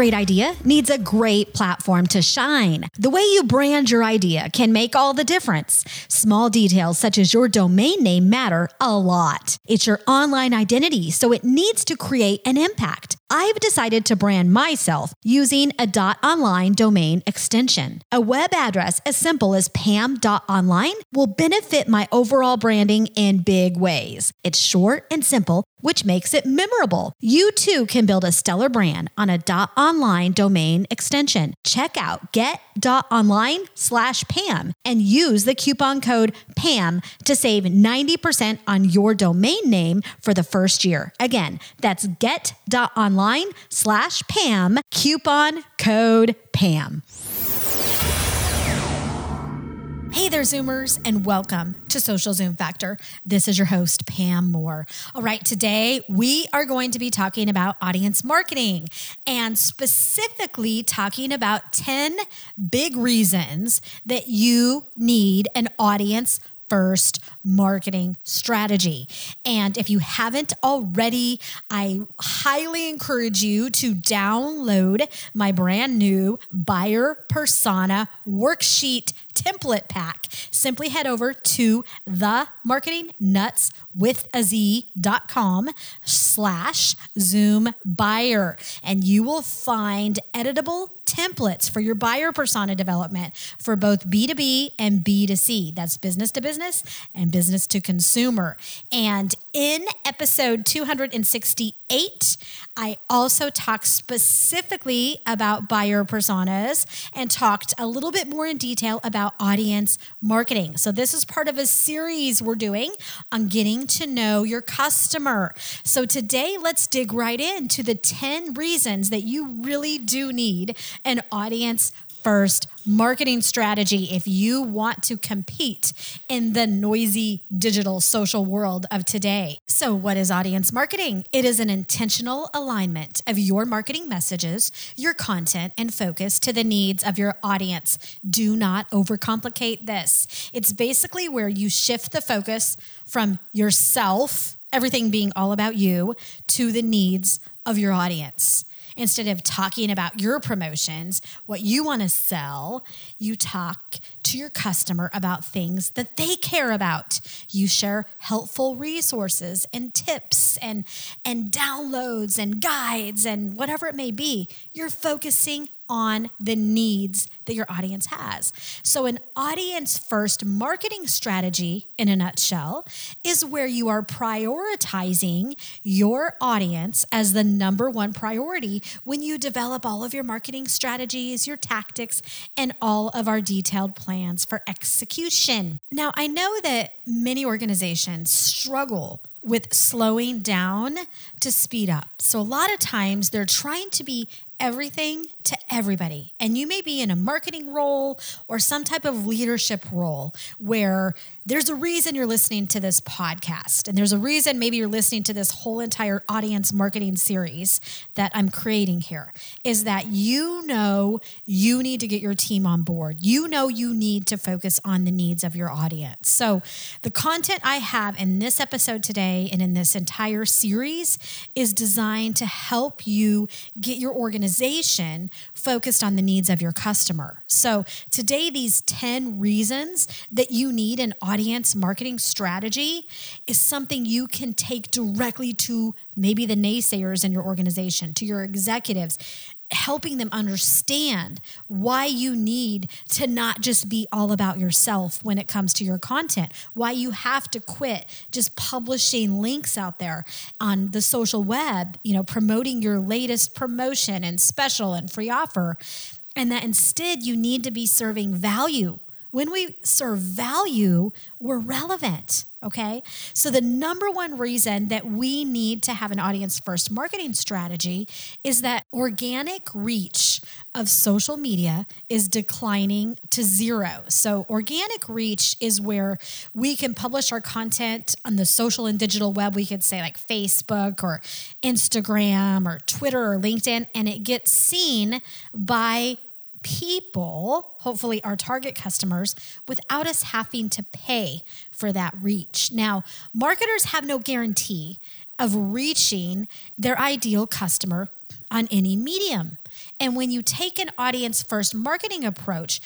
Great idea needs a great platform to shine. The way you brand your idea can make all the difference. Small details such as your domain name matter a lot. It's your online identity, so it needs to create an impact. I've decided to brand myself using a .online domain extension. A web address as simple as pam.online will benefit my overall branding in big ways. It's short and simple, which makes it memorable. You too can build a stellar brand on a .online domain extension. Check out get.online slash Pam and use the coupon code PAM to save 90% on your domain name for the first year. Again, that's get.online online slash Pam, coupon code PAM. Hey there, Zoomers, and welcome to Social Zoom Factor. This is your host, Pam Moore. All right, today we are going to be talking about audience marketing and specifically talking about 10 big reasons that you need an audience first marketing strategy. And if you haven't already, I highly encourage you to download my brand new buyer persona worksheet template pack. Simply head over to the marketing nuts with a z.com slash zoom buyer and you will find editable templates for your buyer persona development for both B2B and B2C. That's business to business and business to consumer. And in episode 268, I also talked specifically about buyer personas and talked a little bit more in detail about audience marketing. So, this is part of a series we're doing on getting to know your customer. So, today, let's dig right into the 10 reasons that you really do need an audience first marketing strategy if you want to compete in the noisy digital social world of today. So, what is audience marketing? It is an intentional alignment of your marketing messages, your content, and focus to the needs of your audience. Do not overcomplicate this. It's basically where you shift the focus from yourself, everything being all about you, to the needs of your audience. Instead of talking about your promotions, what you want to sell, you talk to your customer about things that they care about. You share helpful resources and tips and, and downloads and guides and whatever it may be. You're focusing on the needs that your audience has. So, an audience first marketing strategy, in a nutshell, is where you are prioritizing your audience as the number one priority when you develop all of your marketing strategies, your tactics, and all of our detailed plans for execution. Now, I know that many organizations struggle with slowing down to speed up. So, a lot of times they're trying to be everything to everybody. And you may be in a marketing role or some type of leadership role where there's a reason you're listening to this podcast. And there's a reason maybe you're listening to this whole entire audience marketing series that I'm creating here is that you know you need to get your team on board. You know you need to focus on the needs of your audience. So, the content I have in this episode today and in this entire series is designed to help you get your organization focused on the needs of your customer. So, today, these 10 reasons that you need an audience marketing strategy is something you can take directly to maybe the naysayers in your organization, to your executives, helping them understand why you need to not just be all about yourself when it comes to your content, why you have to quit just publishing links out there on the social web, you know, promoting your latest promotion and special and free offer, and that instead you need to be serving value When we serve value, we're relevant. Okay. So, the number one reason that we need to have an audience first marketing strategy is that organic reach of social media is declining to zero. So, organic reach is where we can publish our content on the social and digital web. We could say like Facebook or Instagram or Twitter or LinkedIn, and it gets seen by people, hopefully our target customers, without us having to pay for that reach. Now, marketers have no guarantee of reaching their ideal customer on any medium. And when you take an audience first marketing approach,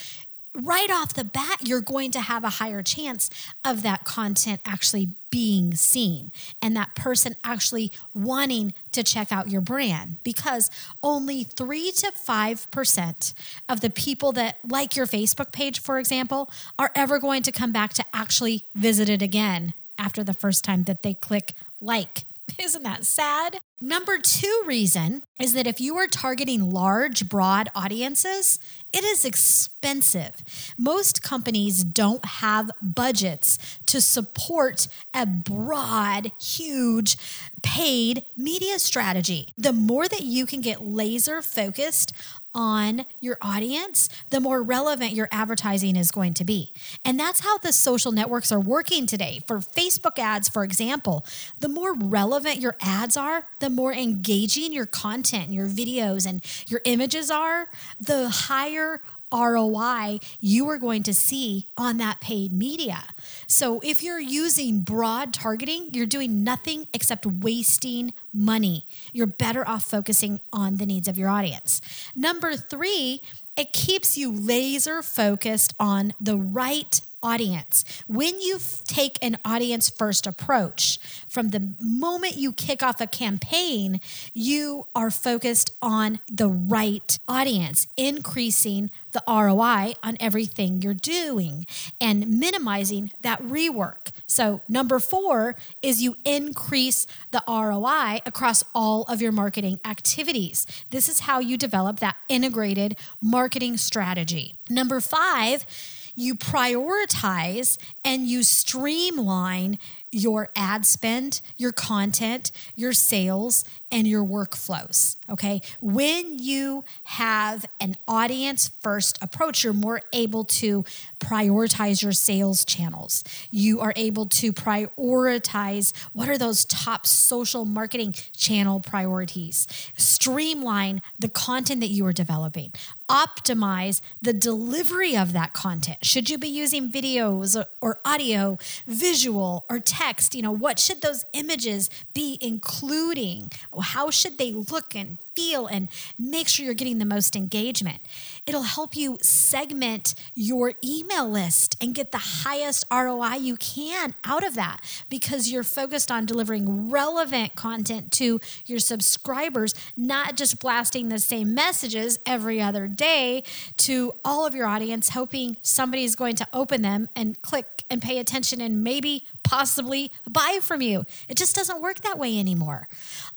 right off the bat, you're going to have a higher chance of that content actually being seen and that person actually wanting to check out your brand because only 3 to 5% of the people that like your Facebook page, for example, are ever going to come back to actually visit it again after the first time that they click like. Isn't that sad? Number two reason is that if you are targeting large, broad audiences, it is expensive. Most companies don't have budgets to support a broad, huge, paid media strategy. The more that you can get laser focused on your audience, the more relevant your advertising is going to be. And that's how the social networks are working today. For Facebook ads, for example, the more relevant your ads are, the more engaging your content, your videos, and your images are, the higher ROI you are going to see on that paid media. So if you're using broad targeting, you're doing nothing except wasting money. You're better off focusing on the needs of your audience. Number three, it keeps you laser focused on the right audience. When you take an audience first approach, from the moment you kick off a campaign, you are focused on the right audience, increasing the ROI on everything you're doing and minimizing that rework. So, number four is you increase the ROI across all of your marketing activities. This is how you develop that integrated marketing strategy. Number five, you prioritize and you streamline your ad spend, your content, your sales, and your workflows. Okay. When you have an audience first approach, you're more able to prioritize your sales channels. You are able to prioritize what are those top social marketing channel priorities, streamline the content that you are developing, optimize the delivery of that content. Should you be using videos or, audio, visual, or text? You know, what should those images be including? How should they look and feel and make sure you're getting the most engagement? It'll help you segment your email list and get the highest ROI you can out of that because you're focused on delivering relevant content to your subscribers, not just blasting the same messages every other day to all of your audience, hoping somebody's going to open them and click and pay attention and maybe possibly buy from you. It just doesn't work that way anymore.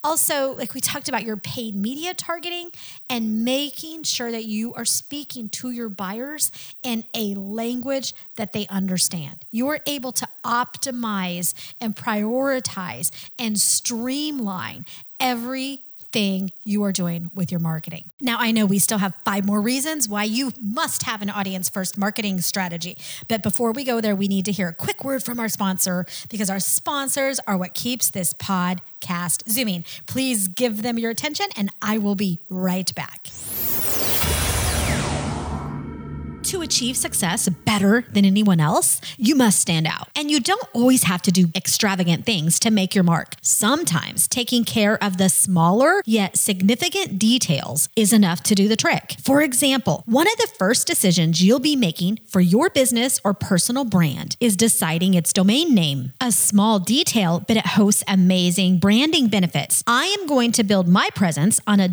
Also, like we talked about your paid media targeting and making sure that you are speaking to your buyers in a language that they understand. You are able to optimize and prioritize and streamline every thing you are doing with your marketing. Now, I know we still have five more reasons why you must have an audience first marketing strategy. But before we go there, we need to hear a quick word from our sponsor because our sponsors are what keeps this podcast zooming. Please give them your attention, and I will be right back to achieve success better than anyone else, you must stand out. And you don't always have to do extravagant things to make your mark. Sometimes taking care of the smaller yet significant details is enough to do the trick. For example, one of the first decisions you'll be making for your business or personal brand is deciding its domain name. A small detail, but it hosts amazing branding benefits. I am going to build my presence on a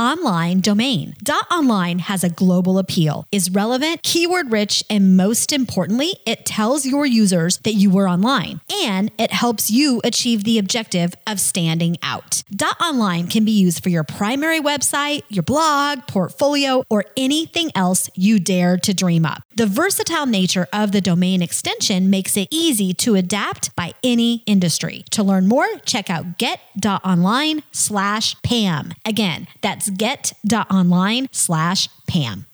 .online domain. .dot .online has a global appeal, is relevant, keyword rich, and most importantly, it tells your users that you were online and it helps you achieve the objective of standing out. .dot .online can be used for your primary website, your blog, portfolio, or anything else you dare to dream up. The versatile nature of the domain extension makes it easy to adapt by any industry. To learn more, check out get.online slash Pam. Again, that's get.online slash Pam.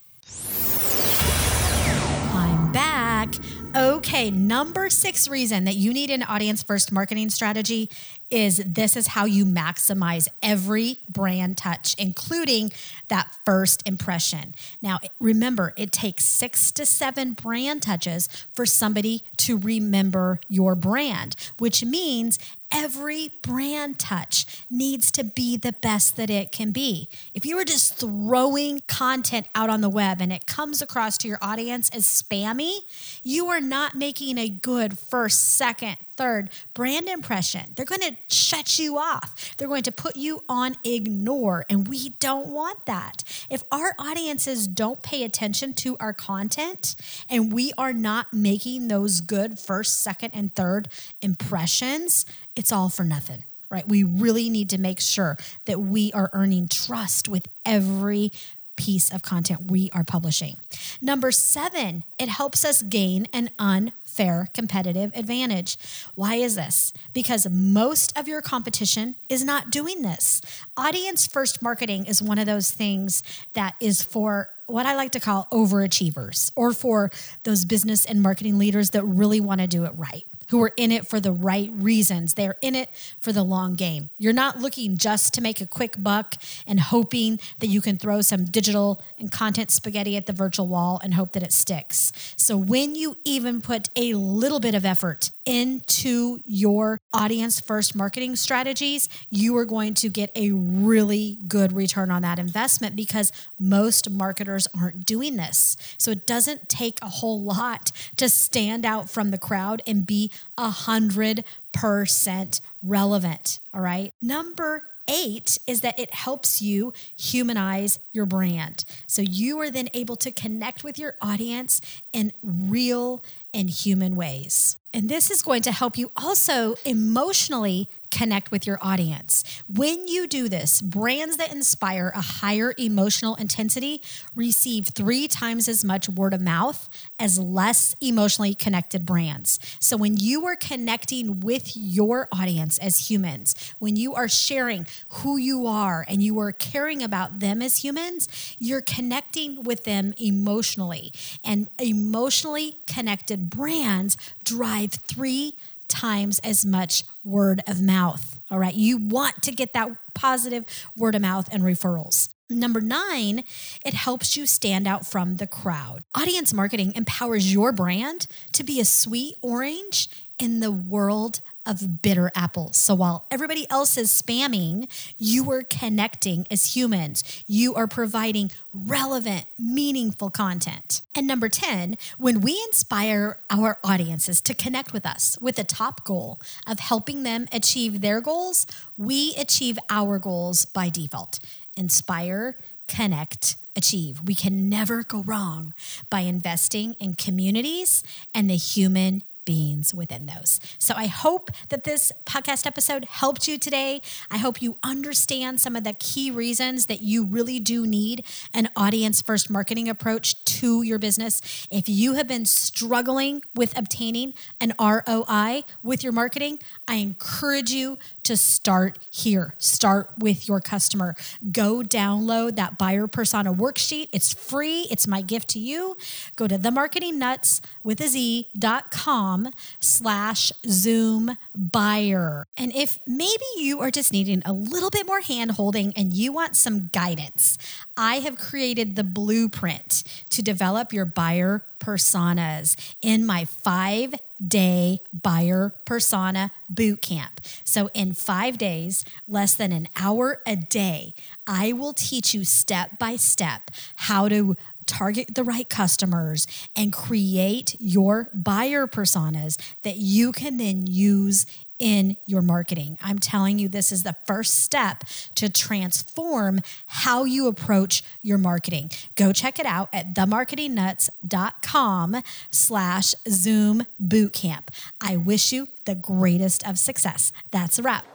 I'm back. Okay, number six reason that you need an audience first marketing strategy is this is how you maximize every brand touch, including that first impression. Now, remember, it takes six to seven brand touches for somebody to remember your brand, which means every brand touch needs to be the best that it can be. If you were just throwing content out on the web and it comes across to your audience as spammy, you are not making a good first, second, third brand impression. They're going to shut you off. They're going to put you on ignore. And we don't want that. If our audiences don't pay attention to our content and we are not making those good first, second, and third impressions, it's all for nothing right? We really need to make sure that we are earning trust with every piece of content we are publishing. Number seven, it helps us gain an unfair competitive advantage. Why is this? Because most of your competition is not doing this. Audience first marketing is one of those things that is for what I like to call overachievers or for those business and marketing leaders that really want to do it right who are in it for the right reasons. They're in it for the long game. You're not looking just to make a quick buck and hoping that you can throw some digital and content spaghetti at the virtual wall and hope that it sticks. So when you even put a little bit of effort into your audience first marketing strategies, you are going to get a really good return on that investment because most marketers aren't doing this. So it doesn't take a whole lot to stand out from the crowd and be a hundred percent relevant. All right. Number eight is that it helps you humanize your brand. So you are then able to connect with your audience in real and human ways. And this is going to help you also emotionally connect with your audience. When you do this, brands that inspire a higher emotional intensity receive three times as much word of mouth as less emotionally connected brands. So when you are connecting with your audience as humans, when you are sharing who you are and you are caring about them as humans, you're connecting with them emotionally. And emotionally connected brands drive three times as much word of mouth. All right. You want to get that positive word of mouth and referrals. Number nine, it helps you stand out from the crowd. Audience marketing empowers your brand to be a sweet orange in the world of bitter apples. So while everybody else is spamming, you are connecting as humans. You are providing relevant, meaningful content. And number 10, when we inspire our audiences to connect with us with a top goal of helping them achieve their goals, we achieve our goals by default. Inspire, connect, achieve. We can never go wrong by investing in communities and the human beings within those. So I hope that this podcast episode helped you today. I hope you understand some of the key reasons that you really do need an audience first marketing approach to your business. If you have been struggling with obtaining an ROI with your marketing, I encourage you to start here. Start with your customer. Go download that buyer persona worksheet. It's free. It's my gift to you. Go to themarketingnuts with a z.com slash zoom buyer. And if maybe you are just needing a little bit more hand holding and you want some guidance, I have created the blueprint to develop your buyer personas in my five day buyer persona boot camp. So, in five days, less than an hour a day, I will teach you step by step how to target the right customers, and create your buyer personas that you can then use in your marketing. I'm telling you, this is the first step to transform how you approach your marketing. Go check it out at themarketingnutz.com slash Zoom bootcamp. I wish you the greatest of success. That's a wrap.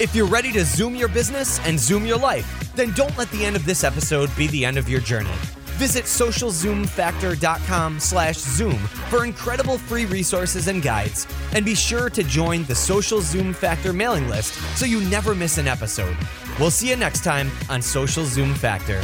If you're ready to zoom your business and zoom your life, then don't let the end of this episode be the end of your journey. Visit socialzoomfactor.com slash zoom for incredible free resources and guides. And be sure to join the Social Zoom Factor mailing list so you never miss an episode. We'll see you next time on Social Zoom Factor.